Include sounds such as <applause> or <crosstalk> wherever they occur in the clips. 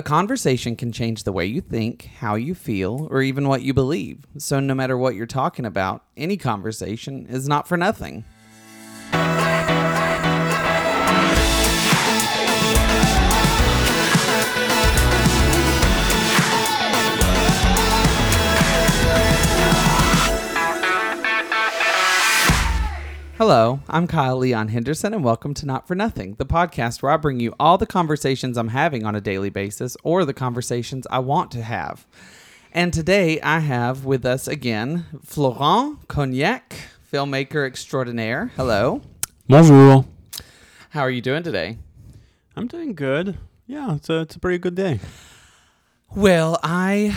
A conversation can change the way you think, how you feel, or even what you believe. So, no matter what you're talking about, any conversation is not for nothing. Hello, I'm Kyle Leon Henderson, and welcome to Not for Nothing, the podcast where I bring you all the conversations I'm having on a daily basis or the conversations I want to have. And today I have with us again Florent Cognac, filmmaker extraordinaire. Hello. Bonjour. How are you doing today? I'm doing good. Yeah, it's a it's a pretty good day. Well, I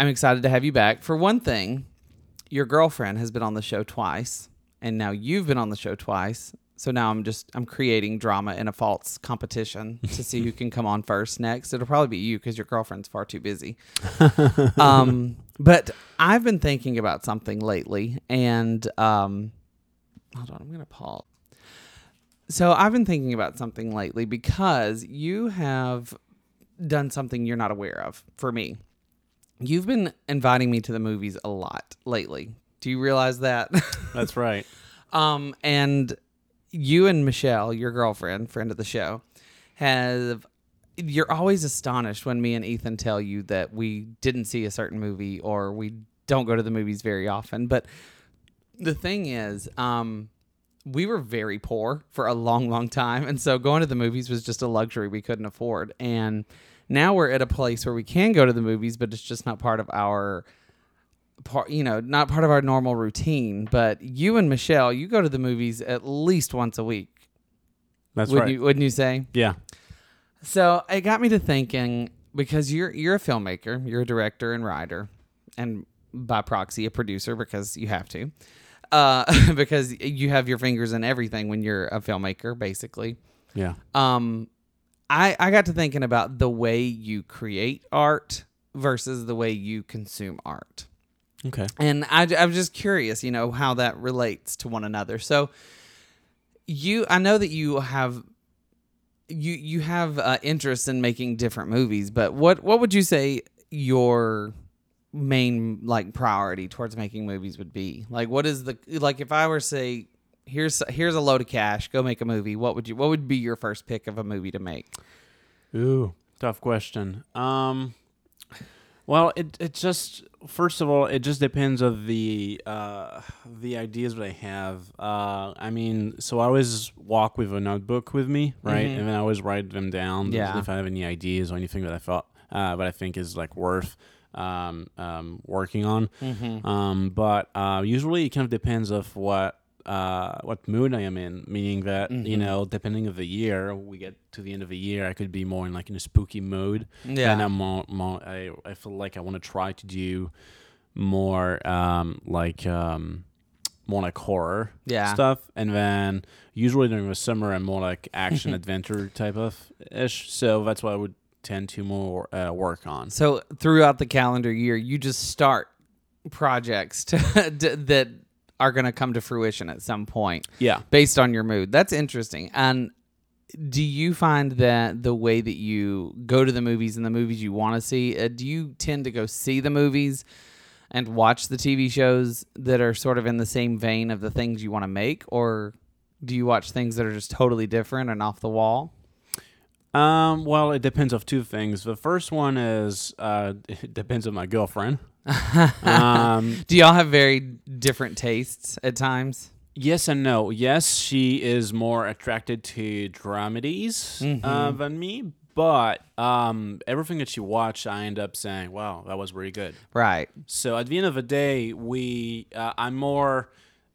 I'm excited to have you back. For one thing, your girlfriend has been on the show twice, and now you've been on the show twice. So now I'm just I'm creating drama in a false competition to see who can come on first next. It'll probably be you because your girlfriend's far too busy. <laughs> um, but I've been thinking about something lately, and um, hold on, I'm gonna pause. So I've been thinking about something lately because you have done something you're not aware of for me. You've been inviting me to the movies a lot lately. Do you realize that? <laughs> That's right. um, and you and Michelle, your girlfriend, friend of the show, have you're always astonished when me and Ethan tell you that we didn't see a certain movie or we don't go to the movies very often. But the thing is, um, we were very poor for a long, long time. And so going to the movies was just a luxury we couldn't afford. And now we're at a place where we can go to the movies, but it's just not part of our part, you know, not part of our normal routine. But you and Michelle, you go to the movies at least once a week. That's wouldn't right. you wouldn't you say? yeah. So it got me to thinking because you're you're a filmmaker, you're a director and writer, and by proxy a producer because you have to, uh, <laughs> because you have your fingers in everything when you're a filmmaker, basically. Yeah. Um, I I got to thinking about the way you create art versus the way you consume art. Okay. And I, I'm just curious, you know, how that relates to one another. So, you, I know that you have, you you have uh, interest in making different movies, but what what would you say your main like priority towards making movies would be? Like, what is the like if I were say here's here's a load of cash, go make a movie. What would you what would be your first pick of a movie to make? Ooh, tough question. Um, well, it it just first of all, it just depends of the uh the ideas that I have. Uh, I mean, so I always walk with a notebook with me, right, Mhm. and then I always write them down. Yeah. If I have any ideas or anything that I thought uh that I think is like worth um um working on. Mm-hmm. Um, but uh, usually it kind of depends of what uh, what mood I am in. Meaning that you Mhm. know, depending of the year, we get to the end of the year, I could be more in like in a spooky mood, Yeah. and I'm more, more I I feel like I want to try to do more um, like um, more like horror Yeah. stuff, and then usually during the summer I'm more like <laughs> action adventure type of ish. So that's what I would tend to more uh, work on. So throughout the calendar year, you just start projects <laughs> to, that are going to come to fruition at some point Yeah. based on your mood. That's interesting. And do you find that the way that you go to the movies and the movies you want to see, uh, do you tend to go see the movies and watch the TV shows that are sort of in the same vein of the things you want to make or do you watch things that are just totally different and off the wall? Um, well, it depends of two things. The first one is uh, <laughs> it depends on my girlfriend. Um, <laughs> Do y'all have very different tastes at times? yes and no. Yes, she is more attracted to dramedies uh, Mhm. than me, but um, everything that she watched, I end up saying, "Wow, that was really good." Right. So at the end of the day, we uh, I'm more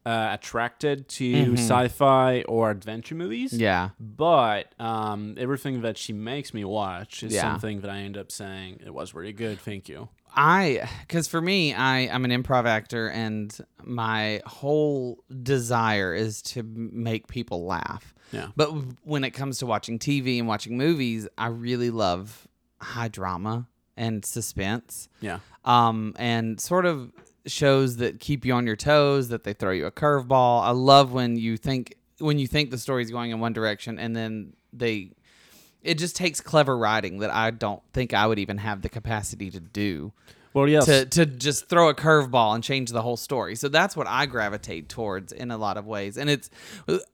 uh, attracted to Mhm. sci-fi or adventure movies. Yeah. But um, everything that she makes me watch is Yeah. something that I end up saying it was really good. Thank you. I, because for me, I, I'm an improv actor, and my whole desire is to make people laugh. Yeah. But when it comes to watching TV and watching movies, I really love high drama and suspense. Yeah. Um, and sort of shows that keep you on your toes, that they throw you a curveball. I love when you think when you think the story's going in one direction and then they it just takes clever writing that I don't think I would even have the capacity to do Well, yes. to to just throw a curveball and change the whole story. So that's what I gravitate towards in a lot of ways. And it's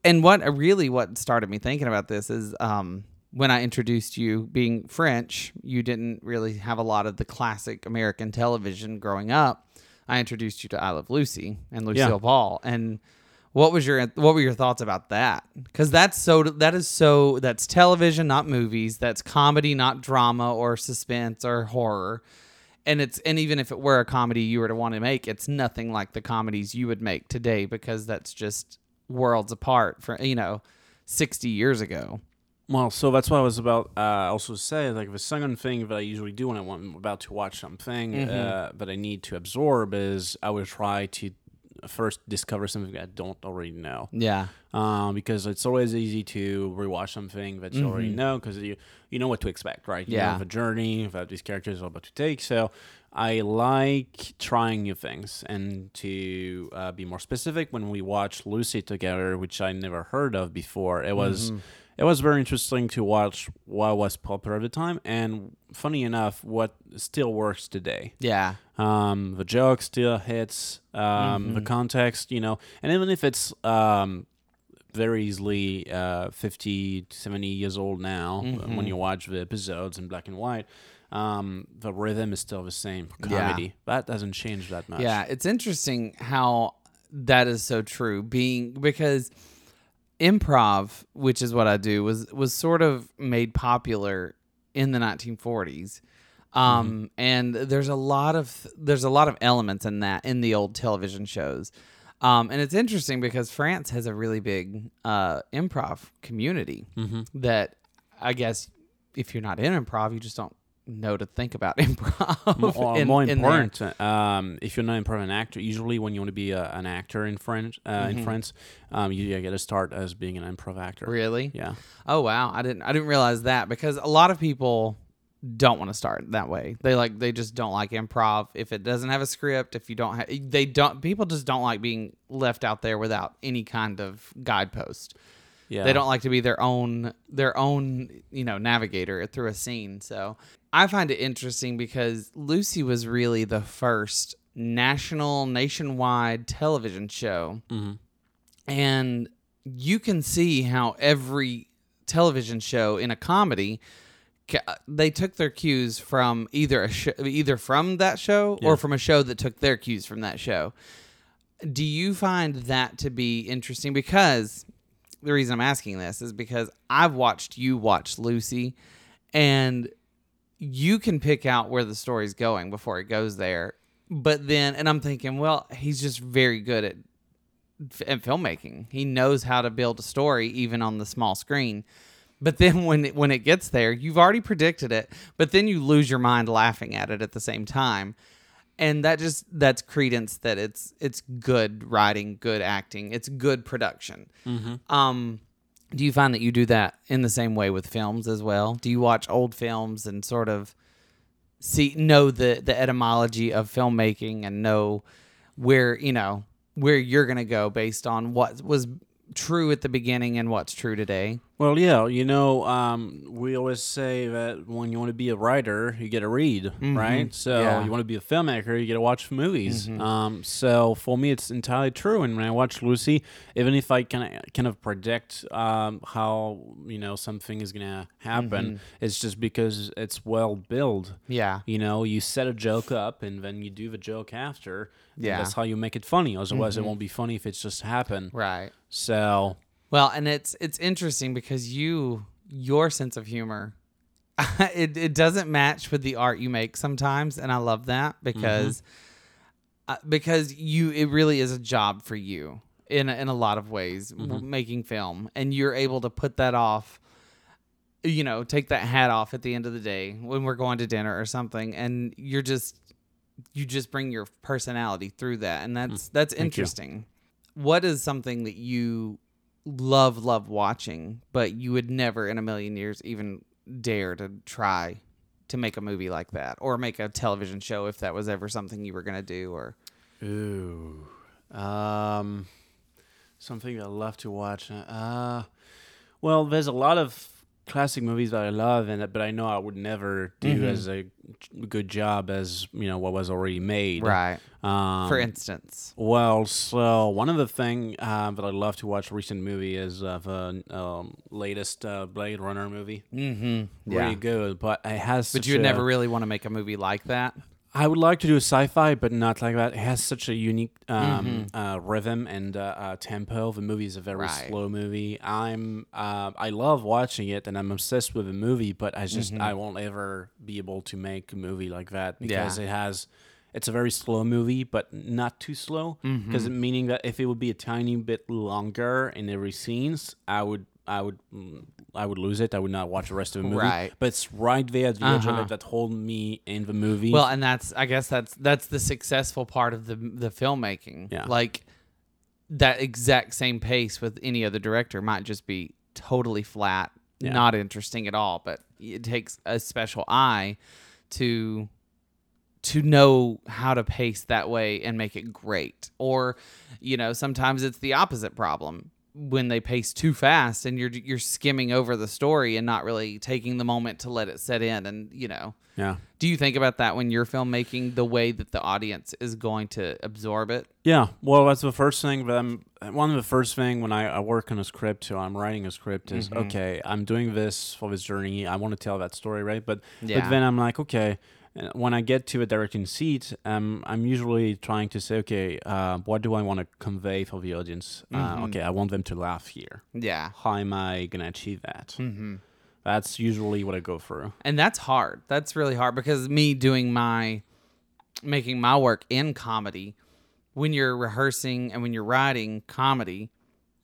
and what really what started me thinking about this is um when I introduced you being French, you didn't really have a lot of the classic American television growing up. I introduced you to I Love Lucy and Lucille Yeah. Ball and what was your what were your thoughts about that? Cuz that's so that is so that's television not movies, that's comedy not drama or suspense or horror and it's and even if it were a comedy you were to want to make it's nothing like the comedies you would make today because that's just worlds apart for you know 60 years ago Well, so that's what I was about. Uh, also say like the second thing that I usually do when I want, I'm about to watch something uh, that I need to absorb is I would try to first discover something that I don't already know. yeah Um, because it's always easy to rewatch something that you already know because you you know what to expect, right? You Yeah. know the journey that these characters are about to take. So I like trying new things and to uh, be more specific. When we watched Lucy together, which I never heard of before, it was it was very interesting to watch what was popular at the time, and funny enough, what still works today. yeah Um, the joke still hits. Um, The context, you know, and even if it's um, very easily uh, 50, 70 years old now, when you watch the episodes in black and white, um, the rhythm is still the same. Yeah. Comedy that doesn't change that much. yeah it's interesting how that is so true being because improv which is what i do was was sort of made popular in the 1940s um and there's a lot of there's a lot of elements in that in the old television shows. Um and it's interesting because france has a really big uh improv community that i guess if you're not in improv you just don't know to think about <laughs> improv Or in- more important, um, if you're not an improv an actor, usually when you want to be a, an actor in French, uh, Mm-hmm. in France, um, you, you get to start as being an improv actor. really Yeah. Oh wow, I didn't I didn't realize that because a lot of people don't want to start that way. They like they just don't like improv if it doesn't have a script, if you don't have they don't people just don't like being left out there without any kind of guidepost. Yeah. They don't like to be their own their own, you know, navigator through a scene. So, I find it interesting because Lucy was really the first national nationwide television show mm-hmm. and you can see how every television show in a comedy they took their cues from either a sh- either from that show or from a show that took their cues from that show. Do you find that to be interesting because the reason I'm asking this is because I've watched you watch Lucy and you can pick out where the story's going before it goes there. But then and I'm thinking, well, he's just very good at f- filmmaking. He knows how to build a story even on the small screen. But <laughs> then when it, when it gets there, you've already predicted it, but then you lose your mind laughing at it at the same time. And that just that's credence that it's it's good writing, good acting, it's good production. Um do you find that you do that in the same way with films as well? Do you watch old films and sort of see know the the etymology of filmmaking and know where you know where you're gonna go based on what was true at the beginning and what's true today. Well, yeah, you know, um, we always say that when you want to be a writer, you get to read, right? So Mm-hmm. Yeah. Mm-hmm. you want to be a filmmaker, you get to watch movies. Um, so for me, it's entirely true. And when I watch Lucy, even if I can kind of predict um, how you know something is gonna happen, Mm-hmm. it's just because it's well built. Yeah. You know, you set a joke up and then you do the joke after. Yeah. that's how you make it funny. Otherwise, it won't be funny if it's just happened. Right. So Well, and it's it's interesting because you your sense of humor <laughs> it it doesn't match with the art you make sometimes and I love that mm-hmm. because uh, because you it really is a job for you in a, in a lot of ways w- mm-hmm. making film and you're able to put that off you know take that hat off at the end of the day when we're going to dinner or something and you're just you just bring your personality through that and that's mm, that's interesting. What is something that you love love watching but you would never in a million years even dare to try to make a movie like that or make a television show if that was ever something you were going to do or Ooh. Um, something I love to watch. Uh, well, there's a lot of classic movies that I love, and but I know I would never do Mhm. as a good job as you know what was already made. Right. Um, For instance. well, so one of the thing uh, that I love to watch recent movie is uh, the um, latest uh, Blade Runner movie. Mm-hmm. Yeah. Good, but it has. But you would never really want to make a movie like that. I would like to do a sci-fi, but not like that. It has such a unique um, Mhm. uh, rhythm and uh, uh, tempo. The movie is a very Right. slow movie. I'm uh, I love watching it, and I'm obsessed with the movie. But I just Mhm. I won't ever be able to make a movie like that Yeah. because it has. It's a very slow movie, but not too slow. Because Mhm. meaning that if it would be a tiny bit longer in every scenes, I would I would mm, I would lose it. I would not watch the rest of the movie. Right. But it's right there at the edge of Uh-huh. it that hold me in the movie. Well, and that's I guess that's that's the successful part of the the filmmaking. Yeah. Like that exact same pace with any other director might just be totally flat, Yeah. not interesting at all, but it takes a special eye to to know how to pace that way and make it great. Or, you know, sometimes it's the opposite problem when they pace too fast and you're you're skimming over the story and not really taking the moment to let it set in and, you know, yeah. do you think about that when you're filmmaking, the way that the audience is going to absorb it? Yeah, well, that's the first thing. But I'm, one of the first thing when I, I work on a script, or I'm writing a script, is Mhm. okay. I'm doing this for this journey. I want to tell that story, right? But Yeah. but then I'm like, okay. Uh, When I get to a directing seat, um, I'm usually trying to say, okay, uh, what do I want to convey for the audience? Mhm. Uh, okay, I want them to laugh here. yeah. How am I gonna achieve that? Mm-hmm. That's usually what I go through. And that's hard. That's really hard because me doing my making my work in comedy, when you're rehearsing and when you're writing comedy,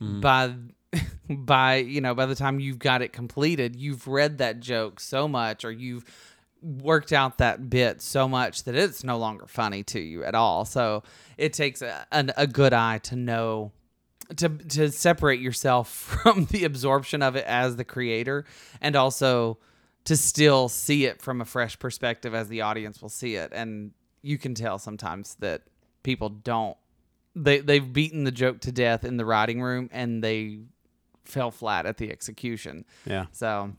Mm. by <laughs> by you know by the time you've got it completed, you've read that joke so much or you've worked out that bit so much that it's no longer funny to you at all. So it takes a, an, a good eye to know to to separate yourself <laughs> from the absorption of it as the creator and also to still see it from a fresh perspective as the audience will see it and you can tell sometimes that people don't they they've beaten the joke to death in the writing room and they fell flat at the execution Yeah. so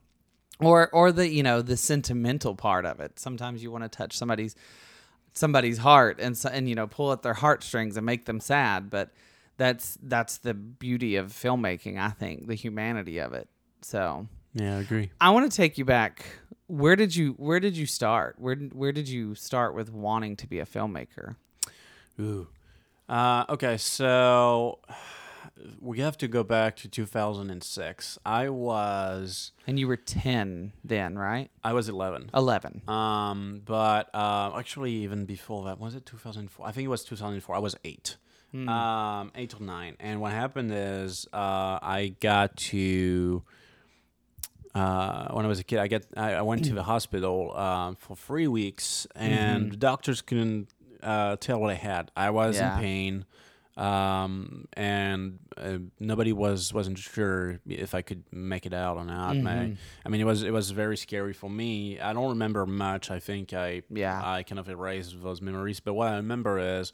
or or the you know the sentimental part of it. Sometimes you want to touch somebody's somebody's heart and so, and you know pull at their heartstrings and make them sad but that's that's the beauty of filmmaking i think the humanity of it. So Yeah, I agree. i want to take you back. Where did you where did you start? Where did- where did you start with wanting to be a filmmaker? Ooh. Uh, okay, so we have to go back to 2006. I was and you were 10 then right I was 11. 11 Um, but uh, actually, even before that, was it 2004? I think it was 2004. I was eight, Hmm. um, eight or nine. And what happened is, uh, I got to. Uh, when I was a kid, I get I, I went to the hospital um, for three weeks, and Mhm. the doctors couldn't uh, tell what I had. I was Yeah. in pain, um, and uh, nobody was wasn't sure if I could make it out or not. My- Mhm. I mean, it was it was very scary for me. I don't remember much. I think I yeah I kind of erased those memories. But what I remember is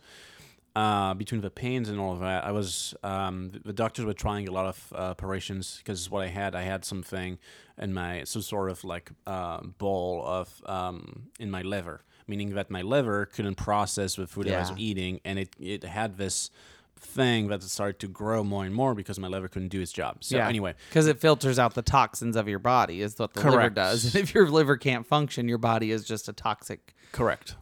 uh, between the pains and all of that, I was um, the, doctors were trying a lot of uh, operations because what I had, I had something in my some sort of like uh, ball of um, in my liver, meaning that my liver couldn't process the food I was eating, and it it had this thing that started to grow more and more because my liver couldn't do its job. So Yeah. anyway, because it filters out the toxins of your body is what the liver does and <laughs> if your liver can't function your body is just a toxic correct.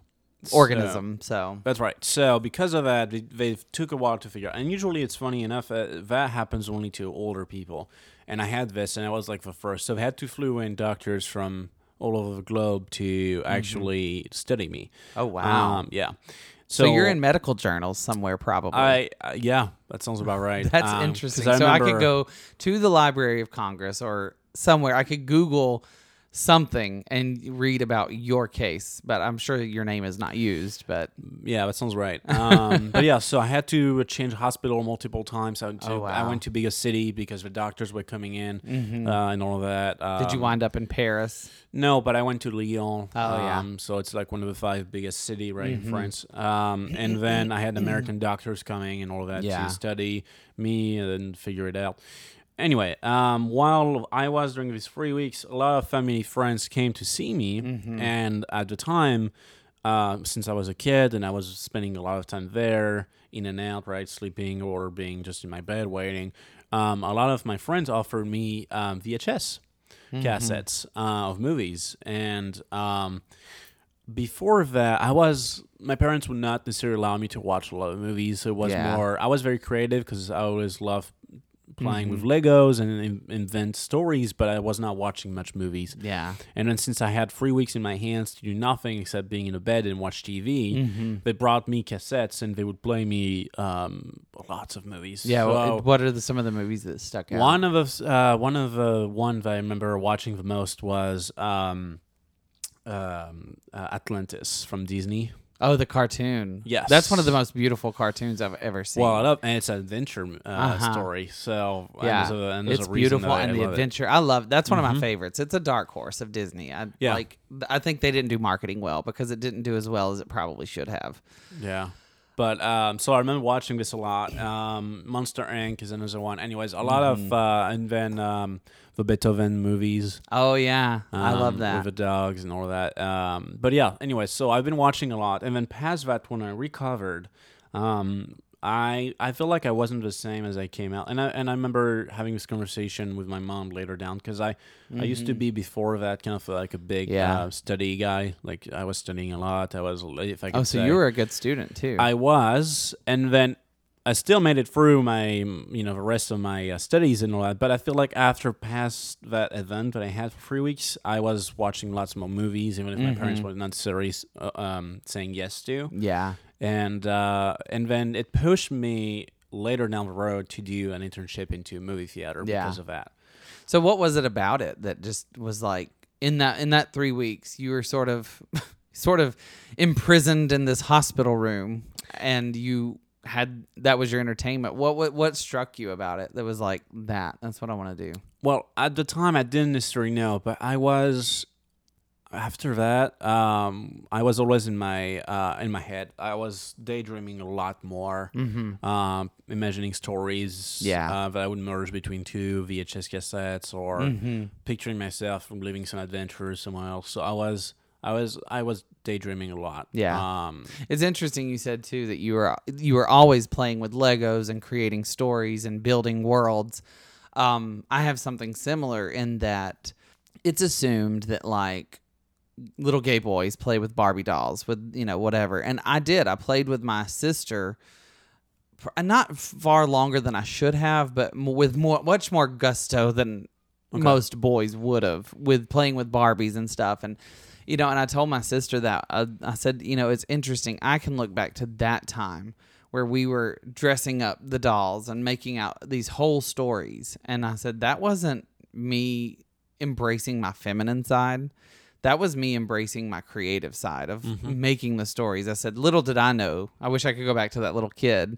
Organism so That's right. So because of that, they, they took a while to figure out. And usually, it's funny enough uh, that happens only to older people. And I had this, and I was like the first. So I had to flew in doctors from all over the globe to actually study me. oh Mm-hmm. wow Um, yeah. so, you're in medical journals somewhere probably I uh, yeah, that sounds about right. <laughs> that's Um, interesting so i could go to the library of congress or somewhere i could google something and read about your case but i'm sure your name is not used but Yeah, that sounds right. Um, but yeah, so I had to change hospital multiple times. I went to, Oh, I went to bigger city because the doctors were coming in Mhm. uh, and all of that. Um, did you wind up in paris No, but I went to Lyon. Oh, yeah. um, So it's like one of the five biggest city right Mhm. in France. Um, and then I had <clears throat> American doctors coming and all that Yeah. to study me and figure it out. Anyway, um, while I was during these three weeks, a lot of family friends came to see me, Mm-hmm. and at the time, uh, since I was a kid and I was spending a lot of time there, in and out, right, sleeping or being just in my bed waiting, um, a lot of my friends offered me um, VHS Mm-hmm. cassettes uh, of movies, and um, before that, I was my parents would not necessarily allow me to watch a lot of movies. So it was Yeah. more. I was very creative because I always loved playing with Mm-hmm. Legos and in, invent stories, but I was not watching much movies. Yeah. And then since I had three weeks in my hands to do nothing except being in a bed and watch TV, Mm-hmm. they brought me cassettes and they would play me um, lots of movies. Yeah. So- wh- what are the, some of the movies that stuck out? one of the uh, one of the ones I remember watching the most was um, um, uh, Atlantis from Disney. Oh, the cartoon. Yes. That's one of the most beautiful cartoons I've ever seen. Well, I love, and it's an adventure uh, Uh-huh. story. So and yeah, there's a, and it's beautiful, and the love it. adventure. I love. That's one of my favorites. It's a dark horse of Disney. I Yeah. like. I think they didn't do marketing well because it didn't do as well as it probably should have. Yeah. But um, so I remember watching this a lot. Um, Monster Inc. is another one. Anyways, a lot Mm-hmm. of uh, and then um, the Beethoven movies. Oh yeah, I love um, that. with the dogs and all that. Um, but yeah, anyway, so I've been watching a lot, and then past that, when I recovered, um, I I feel like I wasn't the same as I came out, and I and I remember having this conversation with my mom later down because I I used to be before that kind of like a big Mm-hmm. Yeah. uh, study guy, like I was studying a lot. I was if I could oh, so say. you were a good student too. I was, and then I still made it through my, you know, the rest of my uh, studies and all that. But I feel like after past that event that I had for three weeks, I was watching lots more movies, even if my parents Mm-hmm. were not necessarily uh, um, saying yes to. yeah. And uh, and then it pushed me later down the road to do an internship into a movie theater Yeah. because of that. So what was it about it that just was like in that in that three weeks you were sort of <laughs> sort of imprisoned in this hospital room and you had that was your entertainment. What what what struck you about it that was like that? That's what I want to do. Well, at the time, I didn't necessarily know, but I was. After that, um, I was always in my uh, in my head. I was daydreaming a lot more, um, imagining stories Yeah. uh, that I would merge between two VHS cassettes, or Mm-hmm. picturing myself living some adventures somewhere else. So I was, I was, I was daydreaming a lot. Yeah. Um, It's interesting you said too that you were you were always playing with Legos and creating stories and building worlds. Um, I have something similar in that it's assumed that like little gay boys play with Barbie dolls with you know whatever, and I did. I played with my sister. For, not far longer than I should have, but with more, much more gusto than most boys would have with playing with Barbies and stuff. And you know, and I told my sister that I, I said, you know, it's interesting. I can look back to that time where we were dressing up the dolls and making out these whole stories, and I said that wasn't me embracing my feminine side. That was me embracing my creative side of mm-hmm. making the stories. I said, little did I know. I wish I could go back to that little kid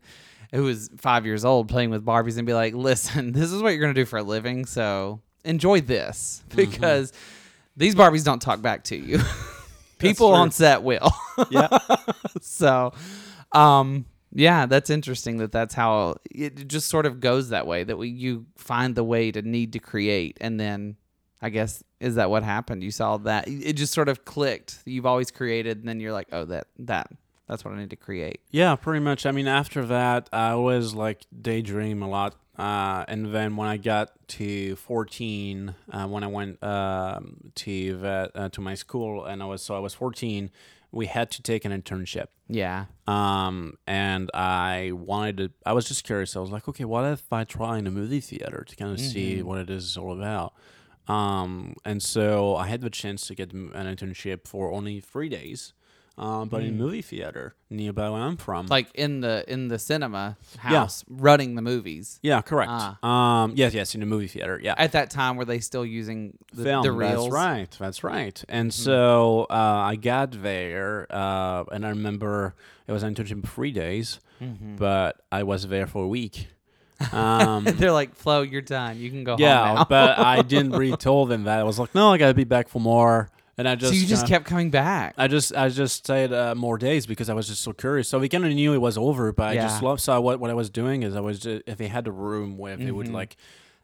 who was five years old playing with Barbies and be like, listen, <laughs> this is what you're going to do for a living. So enjoy this <laughs> mm-hmm. because these Barbies don't talk back to you. <laughs> People on set will. <laughs> yeah. <laughs> so, um, yeah, that's interesting that that's how it just sort of goes that way that we, you find the way to need to create. And then I guess, is that what happened? You saw that it just sort of clicked. You've always created and then you're like, oh, that, that, that's what I need to create. Yeah, pretty much. I mean, after that, I always like daydream a lot. Uh, and then when I got to 14, uh, when I went um, to that, uh, to my school, and I was so I was 14, we had to take an internship. Yeah. Um, and I wanted to. I was just curious. I was like, okay, what if I try in a movie theater to kind of see what it is all about? Um, and so I had the chance to get an internship for only three days. Um, but in a movie theater nearby where I'm from, Like in the, in the cinema house running the movies. Yeah, correct. Ah. Um, yes, yes, in the movie theater. Yeah, At that time, were they still using the, film. the reels? That's right. That's right. Mm-hmm. And so uh, I got there, uh, and I remember it was internship for three days, Mm-hmm. but I was there for a week. <laughs> Um, They're like, Flo, you're done. You can go home yeah, but I didn't <laughs> really tell them that. I was like, no, I gotta be back for more. And I just so you just kinda- kept coming back. I just I just stayed uh, more days because I was just so curious. So we kind of knew it was over, but I just Yeah. loved. So what what I was doing is I was just, if they had a room where they Mm-hmm. would like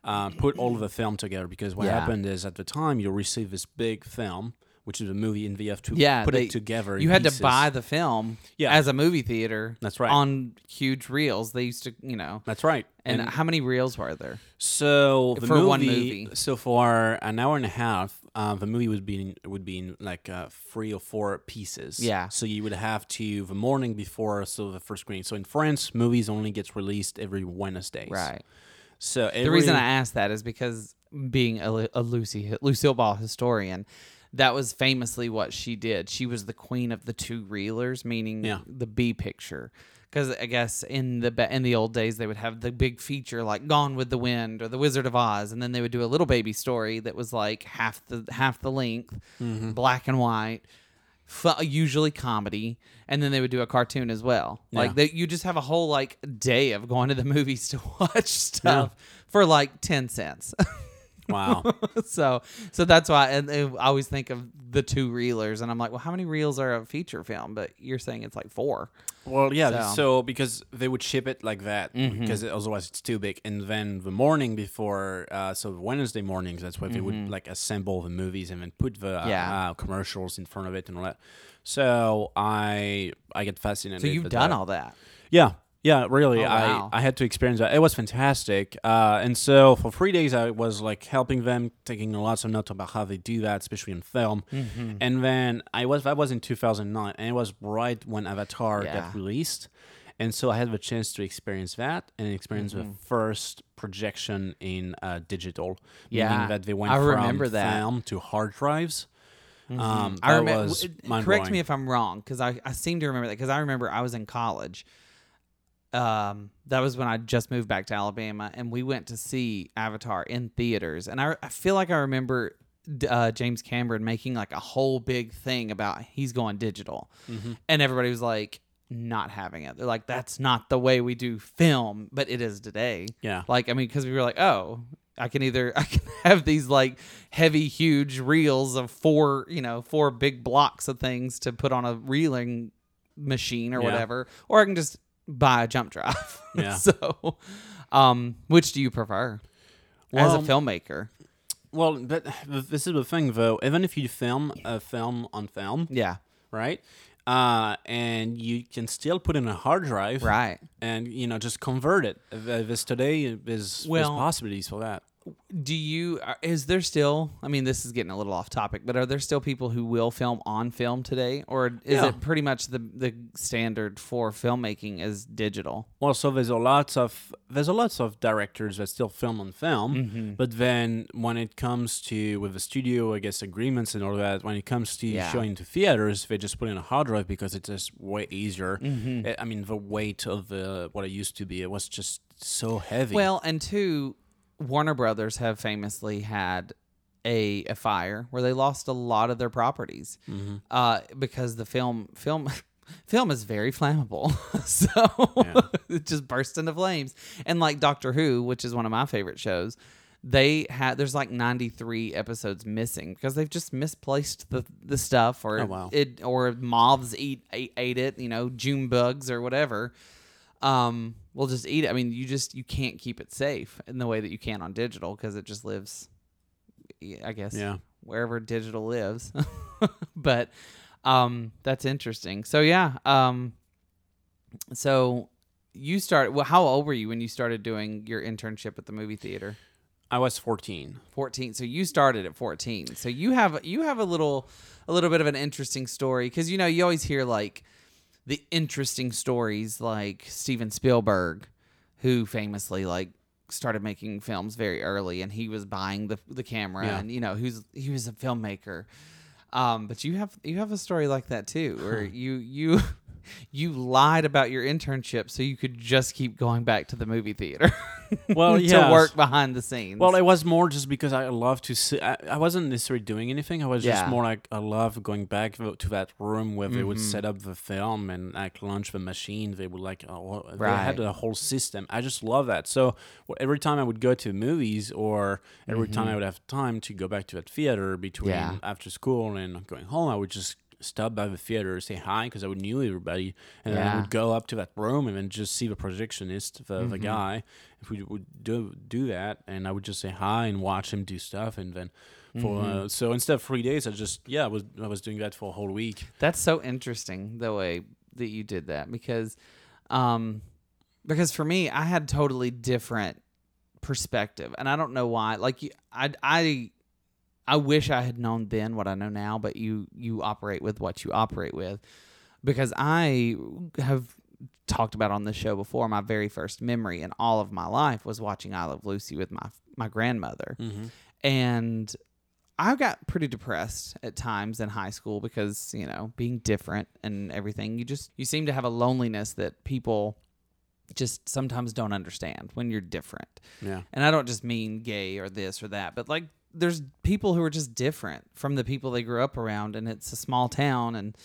uh, put all of the film together because what Yeah. happened is at the time you receive this big film, which is a movie, and they have to Yeah, put they- it together. You had to buy the film Yeah. as a movie theater. That's right. On huge reels. They used to, you know. That's right. And, how many reels were there? So the For movie, one movie. so for an hour and a half, uh, the movie would be in, would be in like uh, three or four pieces. Yeah. So you would have to the morning before, so the first screening. So in France, movies only gets released every Wednesdays. Right. So every, The reason I asked that is because being a, a Lucy Lucille Ball historian, that was famously what she did. She was the queen of the two reelers, meaning Yeah. the B picture. Because I guess in the in the old days they would have the big feature like Gone with the Wind or The Wizard of Oz, and then they would do a little baby story that was like half the half the length, Mm-hmm. black and white, fu- usually comedy, and then they would do a cartoon as well. Like Yeah. they, you just have a whole like day of going to the <laughs> movies to watch stuff for like ten cents. <laughs> wow. <laughs> so so that's why and I always think of the two reelers, and I'm like, well, how many reels are a feature film? But you're saying it's like four. Well, yeah. So- Mm-hmm. So, because they would ship it like that, because otherwise it's too big. And then the morning before, uh, so Wednesday mornings, that's where they would like assemble the movies and then put the uh, Mm-hmm. Yeah. uh, commercials in front of it and all that. So I I get fascinated. So you've done that. all that. Yeah. Yeah, really. Oh, wow. I, I had to experience that. It was fantastic. Uh, and so for three days, I was like helping them, taking lots of notes about how they do that, especially in film. Mm-hmm. And then I was that was in 2009, and it was right when Avatar Yeah. got released. And so I had the chance to experience that and experience the first projection in uh, digital, Yeah. meaning that they went I from remember that. film to hard drives. Um, I remember. Correct me if I'm wrong, because I, I seem to remember that because I remember I was in college. Um, that was when I just moved back to Alabama, and we went to see Avatar in theaters. And I, I feel like I remember uh, James Cameron making like a whole big thing about he's going digital, Mm-hmm. and everybody was like not having it. They're like, that's not the way we do film, but it is today. Yeah. Like, I mean, because we were like, oh, I can either <laughs> I can have these like heavy, huge reels of four, you know, four big blocks of things to put on a reeling machine or Yeah. whatever, or I can just buy a jump drive. <laughs> Yeah. so, um, which do you prefer as a filmmaker? Well, but this is the thing, though. Even if you film a film on film, Yeah, right? Uh, and you can still put in a hard drive, right. And you know, just convert it. Th- This today is there's Well- possibilities for that. Do you is there still? I mean, this is getting a little off topic, but are there still people who will film on film today, or is Yeah. it pretty much the the standard for filmmaking is digital? Well, so there's a lots of there's a lots of directors that still film on film, Mm-hmm. but then when it comes to with the studio, I guess agreements and all that, when it comes to Yeah. showing to theaters, they just put in a hard drive because it's just way easier. Mm-hmm. I- I mean, the weight of the what it used to be, it was just so heavy. Well, and two, Warner Brothers have famously had a, a fire where they lost a lot of their properties Mm-hmm. uh, because the film film <laughs> film is very flammable, <laughs> so <laughs> it just burst into flames. And like Doctor Who, which is one of my favorite shows. They had there's like 93 episodes missing because they've just misplaced the, the stuff or Oh, wow. it or moths eat ate, ate it you know June bugs or whatever um, we'll just eat it. I mean, you just you can't keep it safe in the way that you can on digital because it just lives, I guess, Yeah. wherever digital lives. <laughs> but um, that's interesting. So yeah, um, so you started. Well, how old were you when you started doing your internship at the movie theater? I was 14. 14 so you started at 14 so you have you have a little a little bit of an interesting story because you know you always hear like the interesting stories like steven spielberg who famously like started making films very early and he was buying the, the camera Yeah. and you know who's he was a filmmaker um, but you have you have a story like that too where <laughs> you you you lied about your internship so you could just keep going back to the movie theater <laughs> Well, to yes. work behind the scenes Well, it was more just because I love to see. I, I wasn't necessarily doing anything. I was Yeah. just more like I love going back to that room where they would Mm-hmm. set up the film and like launch the machine. They would like oh, they Right. had a whole system. I just love that. So every time I would go to movies or every time I would have time to go back to that theater between Mm-hmm. Yeah. after school and going home, I would just stop by the theater, say hi because I would knew everybody, and then I would go up to that room and then just see the projectionist, the, the Mhm. guy. If we would do do that, and I would just say hi and watch him do stuff, and then for Mhm. uh, so instead of three days, I just yeah, I was I was doing that for a whole week. That's so interesting the way that you did that because um because for me I had totally different perspective and I don't know why like you, I I I wish I had known then what I know now but you you operate with what you operate with because I have talked about on this show before my very first memory in all of my life was watching I Love Lucy with my my grandmother Mm-hmm. and I got pretty depressed at times in high school because, you know, being different and everything, you just you seem to have a loneliness that people just sometimes don't understand when you're different. Yeah. And I don't just mean gay or this or that, but like there's people who are just different from the people they grew up around and it's a small town and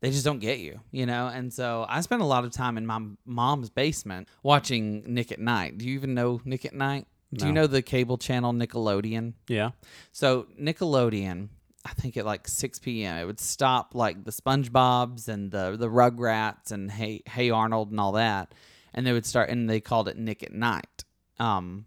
they just don't get you, you know? And so I spent a lot of time in my mom's basement watching Nick at Night. Do you even know Nick at Night? Do you know the cable channel Nickelodeon? Yeah. So Nickelodeon, I think at like 6 p.m. it would stop like the SpongeBob's and the the Rugrats and Hey Hey Arnold and all that, and they would start and they called it Nick at Night. Um,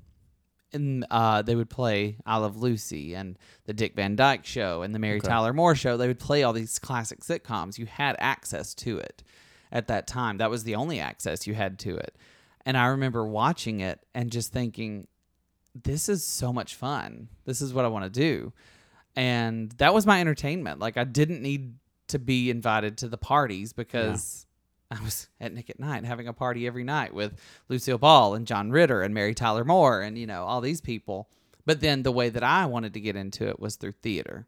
and uh, they would play I Love Lucy and the Dick Van Dyke Show and the Mary Okay. Tyler Moore Show. They would play all these classic sitcoms. You had access to it at that time. That was the only access you had to it. And I remember watching it and just thinking, this is so much fun. This is what I want to do. And that was my entertainment. Like I didn't need to be invited to the parties because I was <laughs> at Nick at Night having a party every night with Lucille Ball and John Ritter and Mary Tyler Moore and you know all these people. But then the way that I wanted to get into it was through theater.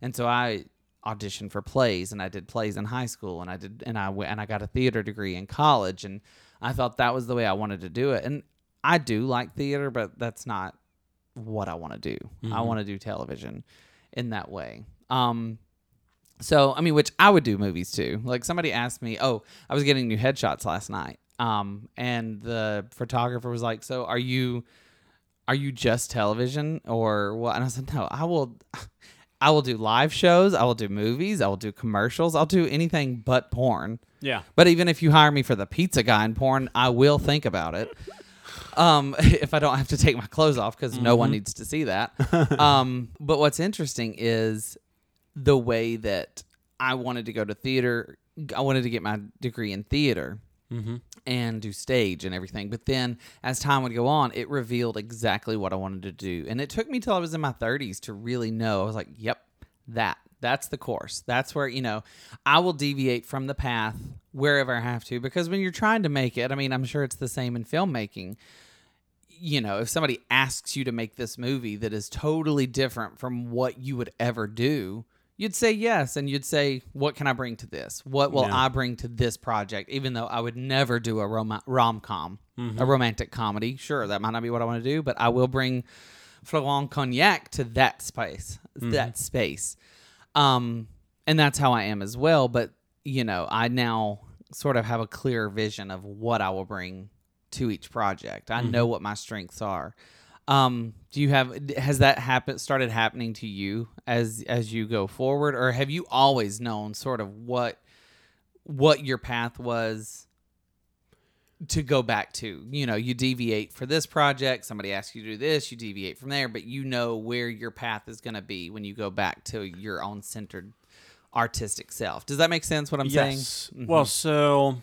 And so I auditioned for plays and I did plays in high school and I did and I went and I got a theater degree in college and I thought that was the way I wanted to do it. And I do like theater, but that's not what I want to do. I Mhm. want to do television in that way. Um so I mean which I would do movies too. Like somebody asked me, "Oh, I was getting new headshots last night." Um and the photographer was like, "So are you are you just television or what?" And I said, "No, I will I will do live shows, I will do movies, I will do commercials, I'll do anything but porn." Yeah. But even if you hire me for the pizza guy in porn, I will think about it. Um, <laughs> if I don't have to take my clothes off because no one needs to see that. Um, but what's interesting is the way that I wanted to go to theater. I wanted to get my degree in theater Mm-hmm. and do stage and everything. But then as time would go on, it revealed exactly what I wanted to do. And it took me till I was in my 30s to really know. I was like, yep, that. That's the course. That's where, you know, I will deviate from the path wherever I have to because when you're trying to make it, I mean, I'm sure it's the same in filmmaking. You know, if somebody asks you to make this movie that is totally different from what you would ever do, you'd say yes and you'd say what can i bring to this? What will Yeah. i bring to this project? Even though i would never do a rom- rom-com a mm-hmm. romantic comedy. Sure that might not be what i want to do but i will bring florent cognac to that space mm-hmm. that space. Um and that's how i am as well but you know i now sort of have a clearer vision of what i will bring to each project. I mm-hmm. know what my strengths are um, do you have has that happened started happening to you as as you go forward, or have you always known sort of what what your path was to go back to? You know, you deviate for this project. Somebody asks you to do this, you deviate from there, but you know where your path is going to be when you go back to your own centered artistic self. Does that make sense? What I'm yes. saying? Well, so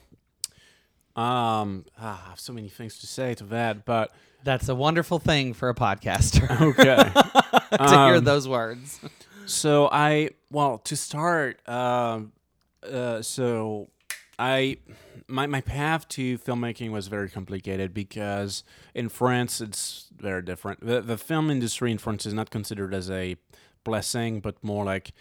um, ah, I have so many things to say to that, but That's a wonderful thing for a podcaster <laughs> okay. <laughs> to hear Um, those words. So I well to start, um, uh, so I my my path to filmmaking was very complicated because in France it's very different. The the film industry in France is not considered as a blessing, but more like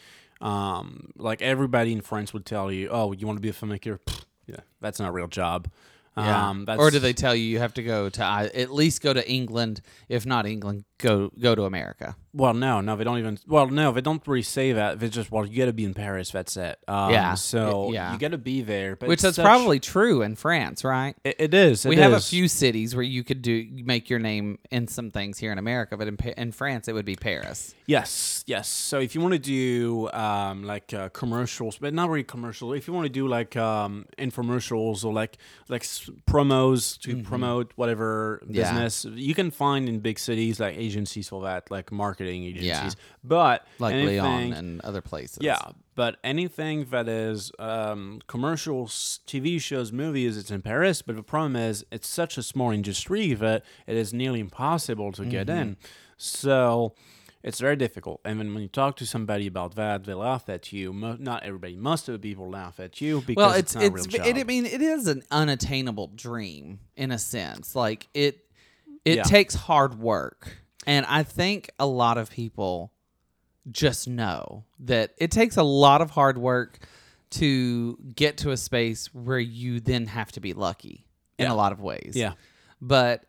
um like everybody in France would tell you, oh, you want to be a filmmaker? Pfft, yeah, that's not a real job. Yeah. Um, that's, or do they tell you you have to go to I- at least go to England, if not England, go go to America. Well, no, no, they don't even. Well, no, they don't really say that. They just well, you got to be in Paris. That's it. Um, Yeah. So yeah. you got to be there. But Which is such- probably true in France, right? it, it is. we it have a few cities where you could do make your name in some things here in America, but in in France it would be Paris. Yes, yes. So if you want to do um, like uh, commercials, but not really commercial. If you want to do like um, infomercials or like like promos to promote whatever Mm-hmm. Yeah. business, you can find in big cities like agencies for that, like marketing agencies. Yeah. But Like anything, Lyon and other places. Yeah, but anything that is um, commercials, TV shows, movies, it's in Paris. But the problem is, it's such a small industry that it is nearly impossible to get Mm-hmm. in. So it's very difficult. And then when you talk to somebody about that, they laugh at you. Mo- not everybody, most of the people laugh at you because Well, it's, it's not a real it's it, I mean it is an unattainable dream in a sense. Like it it Yeah. takes hard work. And I think a lot of people just know that it takes a lot of hard work to get to a space where you then have to be lucky in Yeah. a lot of ways. yeah, But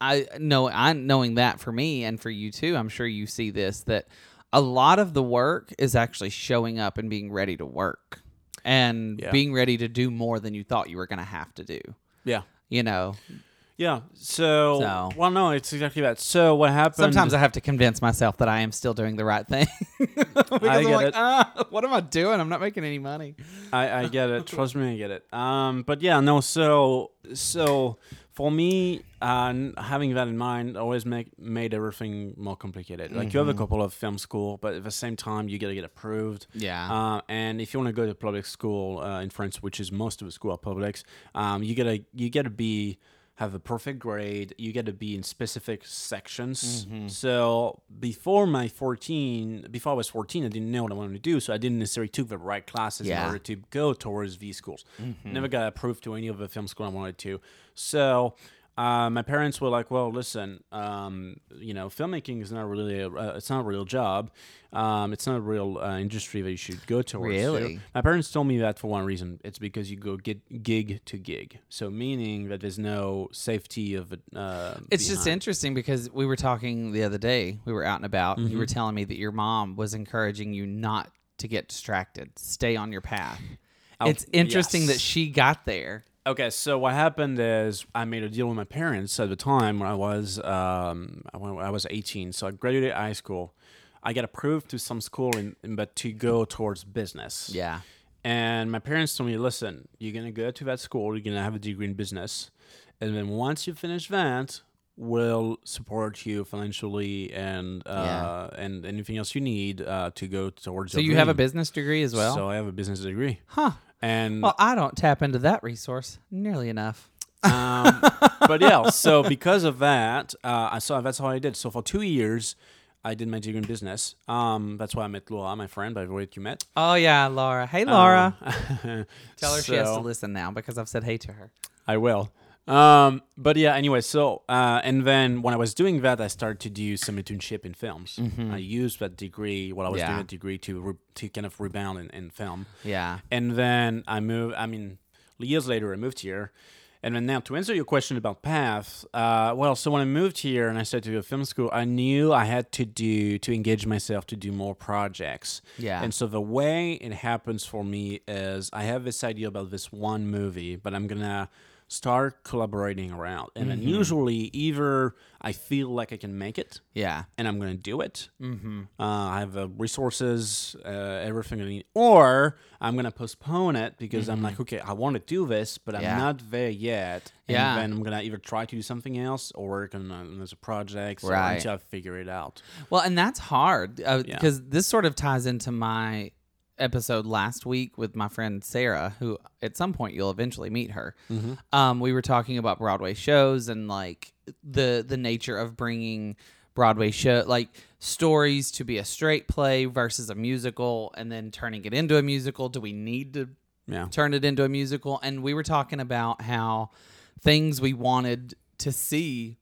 I know I knowing that for me and for you too, I'm sure you see this that a lot of the work is actually showing up and being ready to work and Yeah. being ready to do more than you thought you were going to have to do. yeah, You know, yeah. So, So- well, no, it's exactly that. So what happened? sometimes I have to convince myself that I am still doing the right thing. <laughs> because I'm get like, it. ah, what am I doing? I'm not making any money. I, I get it. <laughs> Trust me, I get it. Um, but yeah, no. So so for me, uh, n- having that in mind always make made everything more complicated. Like you have a couple of film school, but at the same time, you gotta get approved. Yeah. Uh, and if you want to go to public school uh, in France, which is most of the school are publics, um, you gotta you gotta be have a perfect grade. You gotta be in specific sections. Mm-hmm. So before my fourteen, before I was fourteen, I didn't know what I wanted to do, so I didn't necessarily took the right classes Yeah. in order to go towards these schools. Mm-hmm. Never got approved to any of the film school I wanted to. So. Uh, my parents were like, "Well, listen, um, you know, filmmaking is not really a, uh, it's not a real job. Um, it's not a real uh, industry that you should go towards." to." Really? My parents told me that for one reason. It's because you go get gig to gig. So meaning that there's no safety of. Uh, It's just interesting because we were talking the other day. We were out and about. and You Mm-hmm. were telling me that your mom was encouraging you not to get distracted, stay on your path. Oh, it's interesting that she got there. Okay, so what happened is I made a deal with my parents at the time when I was um, when I was 18. So I graduated high school. I got approved to some school, in, in- but to go towards business. Yeah. And my parents told me, listen, you're gonna go to that school. You're gonna have a degree in business, and then once you finish that, we'll support you financially and uh, and anything else you need uh, to go towards. So you have a business degree as well? So I have a business degree, huh. And Well, I don't tap into that resource nearly enough. um, <laughs> but yeah, so because of that, uh, I saw that's how I did. So for two years, I did my degree in business. Um, that's why I met Laura, my friend, by the way, that you met. Oh yeah, Laura. Hey Laura. Um, <laughs> Tell her she has to so- listen now because I've said hey to her. I will. Um, but yeah, anyway, so uh, and then when I was doing that, I started to do some internship in films. I used that degree what I was Mm-hmm. Yeah. doing that degree to re- to kind of rebound in, in film. Yeah. And then I moved. I mean, years later, I moved here. And then now to answer your question about path, uh, well, so when I moved here and I started to go to film school, I knew I had to do to engage myself to do more projects. Yeah. And so the way it happens for me is I have this idea about this one movie, but I'm gonna start collaborating around, and then usually either I feel like I can make it, Yeah. and I'm going to do it. Mm-hmm. Uh, I have the resources, uh, everything I need, or I'm going to postpone it because I'm like, okay, I want to do this, but I'm Mm-hmm. Not there yet. And Yeah. then I'm going to either try to do something else or work on uh, there's a project Right. until I figure it out. Well, and that's hard Yeah. because this sort of ties into my episode last week with my friend Sarah, who at some point you'll eventually meet her. Mm-hmm. Um, we were talking about Broadway shows and like the the nature of bringing Broadway show like stories to be a straight play versus a musical, and then turning it into a musical. Do we need to Yeah. turn it into a musical? And we were talking about how things we wanted to see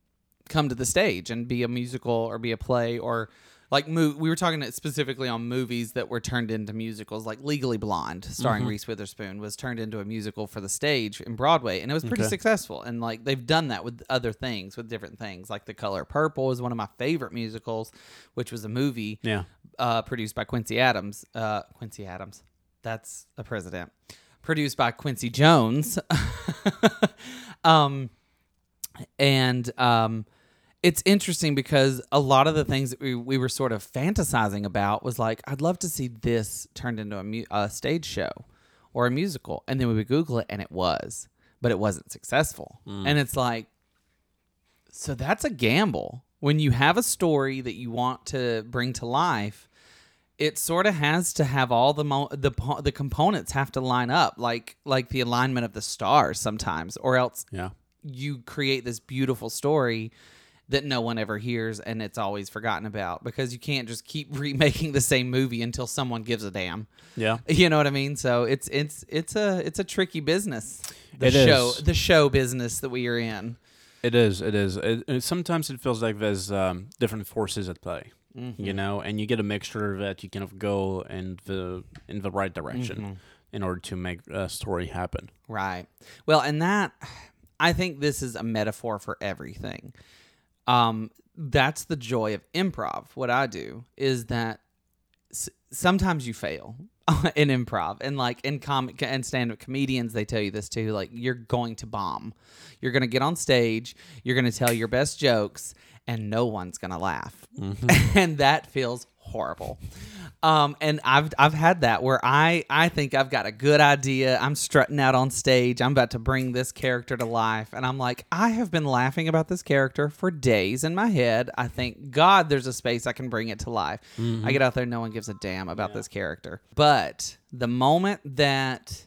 come to the stage and be a musical or be a play or like mo- we were talking specifically on movies that were turned into musicals like legally blonde starring Mm-hmm. reese witherspoon was turned into a musical for the stage in broadway and it was pretty Okay. successful and like they've done that with other things with different things like the color purple is one of my favorite musicals which was a movie Yeah. uh, produced by quincy adams uh, quincy adams that's a president produced by quincy jones <laughs> um and um it's interesting because a lot of the things that we, we were sort of fantasizing about was like i'd love to see this turned into a, mu- a stage show or a musical. And then we would google it and it was but it wasn't successful. Hmm. And it's like so that's a gamble. When you have a story that you want to bring to life it sort of has to have all the mo- the po- the components have to line up like like the alignment of the stars sometimes or else Yeah. you create this beautiful story that no one ever hears and it's always forgotten about because you can't just keep <laughs> remaking the same movie until someone gives a damn. Yeah. <laughs> You know what I mean? So it's it's it's a it's a tricky business. The It show is. the show business that we are in. It is. It is. It, it- sometimes it feels like there's um, different forces at play. Mm-hmm. You know, and you get a mixture that you kind of go in the in the right direction Mm-hmm. in order to make a story happen. Right. Well, and that I think this is a metaphor for everything. Um, that's the joy of improv. What I do is that s- sometimes you fail <laughs> in improv, and like in comic and stand-up comedians, they tell you this too. Like you're going to bomb. You're going to get on stage. You're going to tell your best jokes, and no one's going to laugh, <laughs> and that feels horrible. Um, and I've I've had that where I I think I've got a good idea. I'm strutting out on stage. I'm about to bring this character to life, and I'm like, I have been laughing about this character for days in my head. I think God, there's a space I can bring it to life. I get out there, no one gives a damn about this character. But the moment that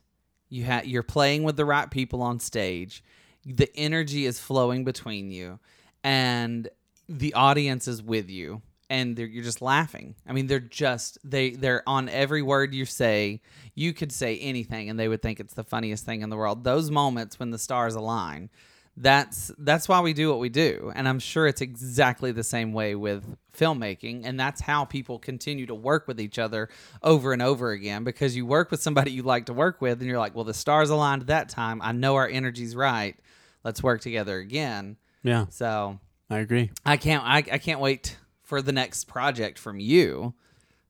you ha- you're playing with the right people on stage, the energy is flowing between you, and the audience is with you and they're, you're just laughing. I mean, they're just they they're on every word you say. You could say anything, and they would think it's the funniest thing in the world. Those moments when the stars align, that's that's why we do what we do. And I'm sure it's exactly the same way with filmmaking, and that's how people continue to work with each other over and over again because you work with somebody you like to work with, and you're like, well, the stars aligned that time. I know our energy's right. Let's work together again. Yeah, So I agree. I can't I, I can't wait for the next project from you.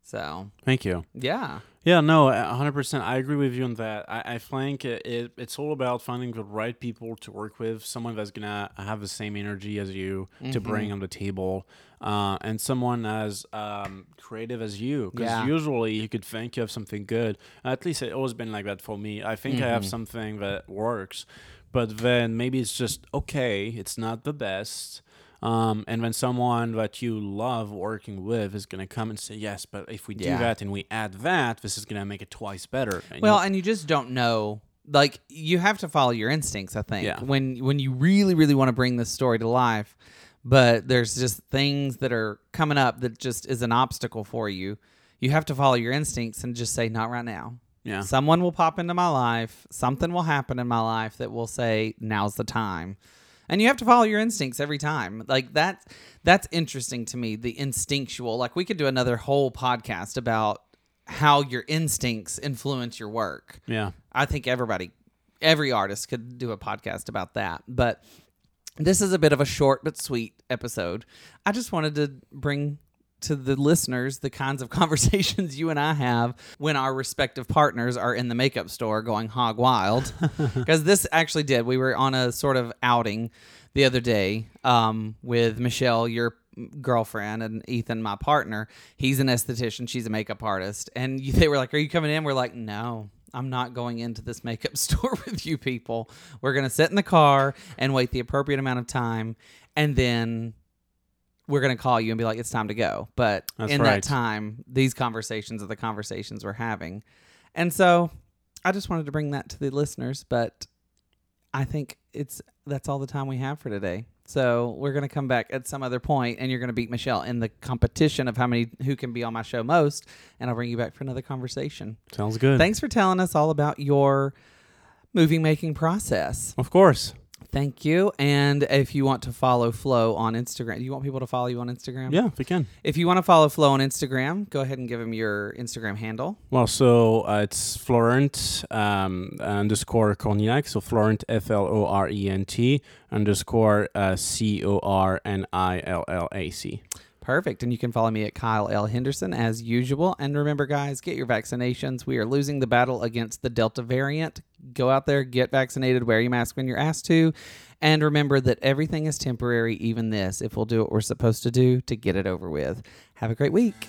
So Thank you. yeah. Yeah, no, a hundred percent. I agree with you on that. I, I think it, it it's all about finding the right people to work with, someone that's gonna have the same energy as you to bring on the table, uh, and someone as um, creative as you. Because Yeah. usually you could think you have something good. At least it always been like that for me. I think I have something that works, but then maybe it's just okay. It's not the best. Um, and when someone that you love working with is gonna come and say, "Yes, but if we do Yeah. that and we add that, this is gonna make it twice better." And Well, you- and you just don't know. Like you have to follow your instincts. I think Yeah. when when you really really want to bring this story to life, but there's just things that are coming up that just is an obstacle for you. You have to follow your instincts and just say, "Not right now." yeah, Someone will pop into my life. Something will happen in my life that will say, "Now's the time." And you have to follow your instincts every time. Like that's that's interesting to me, the instinctual. Like we could do another whole podcast about how your instincts influence your work. yeah, I think everybody every artist could do a podcast about that. But this is a bit of a short but sweet episode. I just wanted to bring to the listeners the kinds of <laughs> conversations you and I have when our respective partners are in the makeup store going hog wild. <laughs> Because this actually did. We were on a sort of outing the other day um, with Michelle, your girlfriend, and Ethan, my partner. He's an esthetician, she's a makeup artist. And you- they were like, Are you coming in? We're like, No. I'm not going into this makeup <laughs> store with you people. We're going to sit in the car and wait the appropriate amount of time. And then we're going to call you and be like, it's time to go. But That's in right. that time, these conversations are the conversations we're having. And so I just wanted to bring that to the listeners. But I think it's that's all the time we have for today. So we're going to come back at some other point and you're going to beat Michelle in the competition of how many who can be on my show most. And I'll bring you back for another conversation. sounds good. Thanks for telling us all about your movie making process. of course. Thank you. And if you want to follow Flo on Instagram, do you want people to follow you on Instagram? Yeah, if we can. If you want to follow Flo on Instagram, go ahead and give him your Instagram handle. Well, so uh, it's Florent um, underscore Cornillac. So Florent, F L O R E N T underscore uh, C O R N I L L A C. Perfect. And you can follow me at Kyle L. Henderson as usual. And remember, guys, get your vaccinations. We are losing the battle against the Delta variant. Go out there, get vaccinated, wear your mask when you're asked to. And remember that everything is temporary, even this, if we'll do what we're supposed to do to get it over with. Have a great week.